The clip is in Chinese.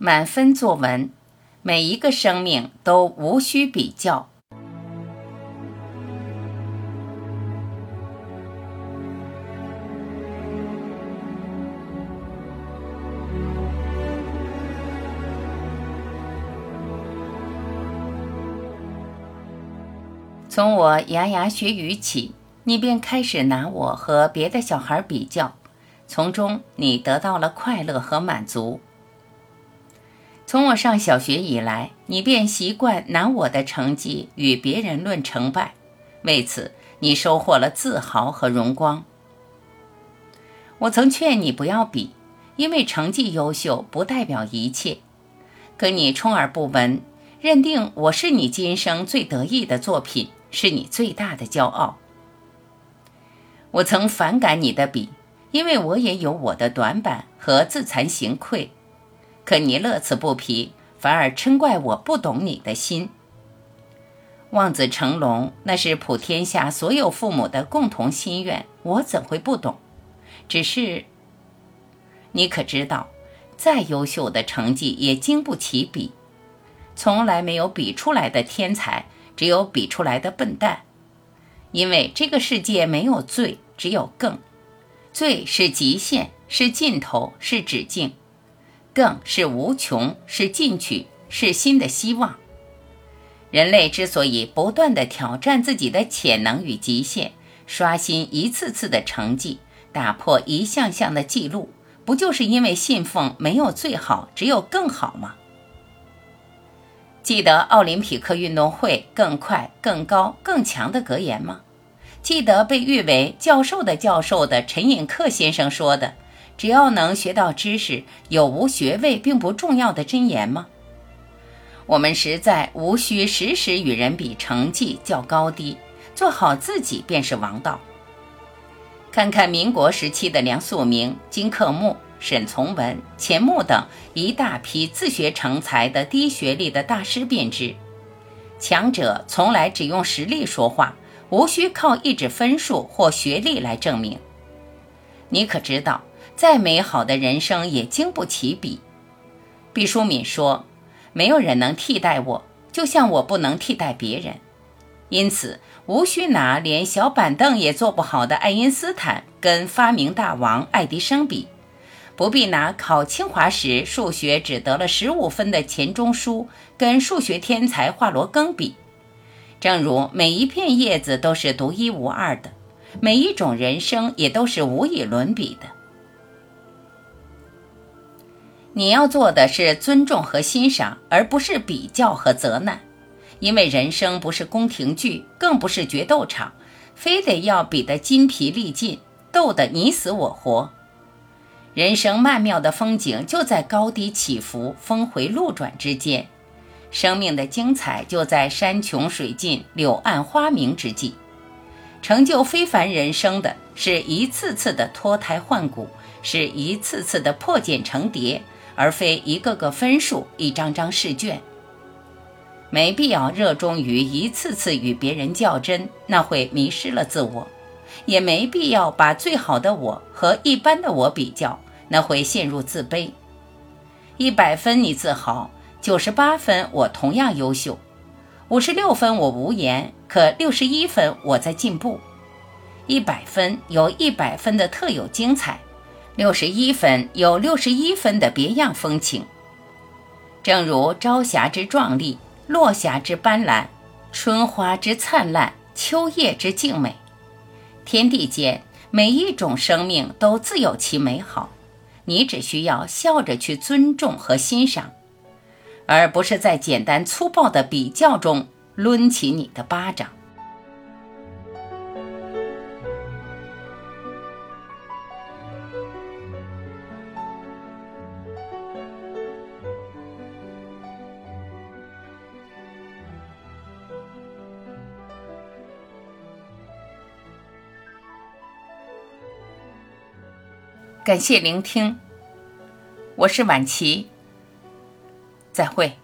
满分作文，每一个生命都无需比较。从我牙牙学语起，你便开始拿我和别的小孩比较，从中你得到了快乐和满足。从我上小学以来，你便习惯拿我的成绩与别人论成败，为此你收获了自豪和荣光。我曾劝你不要比，因为成绩优秀不代表一切，可你充耳不闻，认定我是你今生最得意的作品，是你最大的骄傲。我曾反感你的比，因为我也有我的短板和自惭形愧。可你乐此不疲，反而嗔怪我不懂你的心。望子成龙，那是普天下所有父母的共同心愿，我怎会不懂？只是，你可知道，再优秀的成绩也经不起比，从来没有比出来的天才，只有比出来的笨蛋。因为这个世界没有最，只有更。最是极限，是尽头，是止境。更是无穷，是进取，是新的希望。人类之所以不断的挑战自己的潜能与极限，刷新一次次的成绩，打破一项项的记录，不就是因为信奉没有最好，只有更好吗？记得奥林匹克运动会更快、更高、更强的格言吗？记得被誉为教授的教授的陈寅恪先生说的。只要能学到知识，有无学位并不重要的箴言吗？我们实在无需时时与人比成绩较高低，做好自己便是王道。看看民国时期的梁漱溟、金克木、沈从文、钱穆等一大批自学成才的低学历的大师便知，强者从来只用实力说话，无需靠一纸分数或学历来证明。你可知道？再美好的人生也经不起比。毕淑敏说：“没有人能替代我，就像我不能替代别人。因此，无需拿连小板凳也坐不好的爱因斯坦跟发明大王爱迪生比，不必拿考清华时数学只得了十五分的钱钟书跟数学天才华罗庚比。正如每一片叶子都是独一无二的，每一种人生也都是无以伦比的。”你要做的是尊重和欣赏，而不是比较和责难，因为人生不是宫廷剧，更不是决斗场，非得要比得筋疲力尽，斗得你死我活。人生曼妙的风景就在高低起伏、峰回路转之间，生命的精彩就在山穷水尽、柳暗花明之际。成就非凡人生的是一次次的脱胎换骨，是一次次的破茧成蝶。而非一个个分数、一张张试卷，没必要热衷于一次次与别人较真，那会迷失了自我；也没必要把最好的我和一般的我比较，那会陷入自卑。一百分你自豪，九十八分我同样优秀，五十六分我无言，可六十一分我在进步。一百分有一百分的特有精彩。六十一分有六十一分的别样风情，正如朝霞之壮丽，落霞之斑斓，春花之灿烂，秋叶之静美。天地间每一种生命都自有其美好，你只需要笑着去尊重和欣赏，而不是在简单粗暴的比较中抡起你的巴掌。感谢聆听，我是晚琪，再会。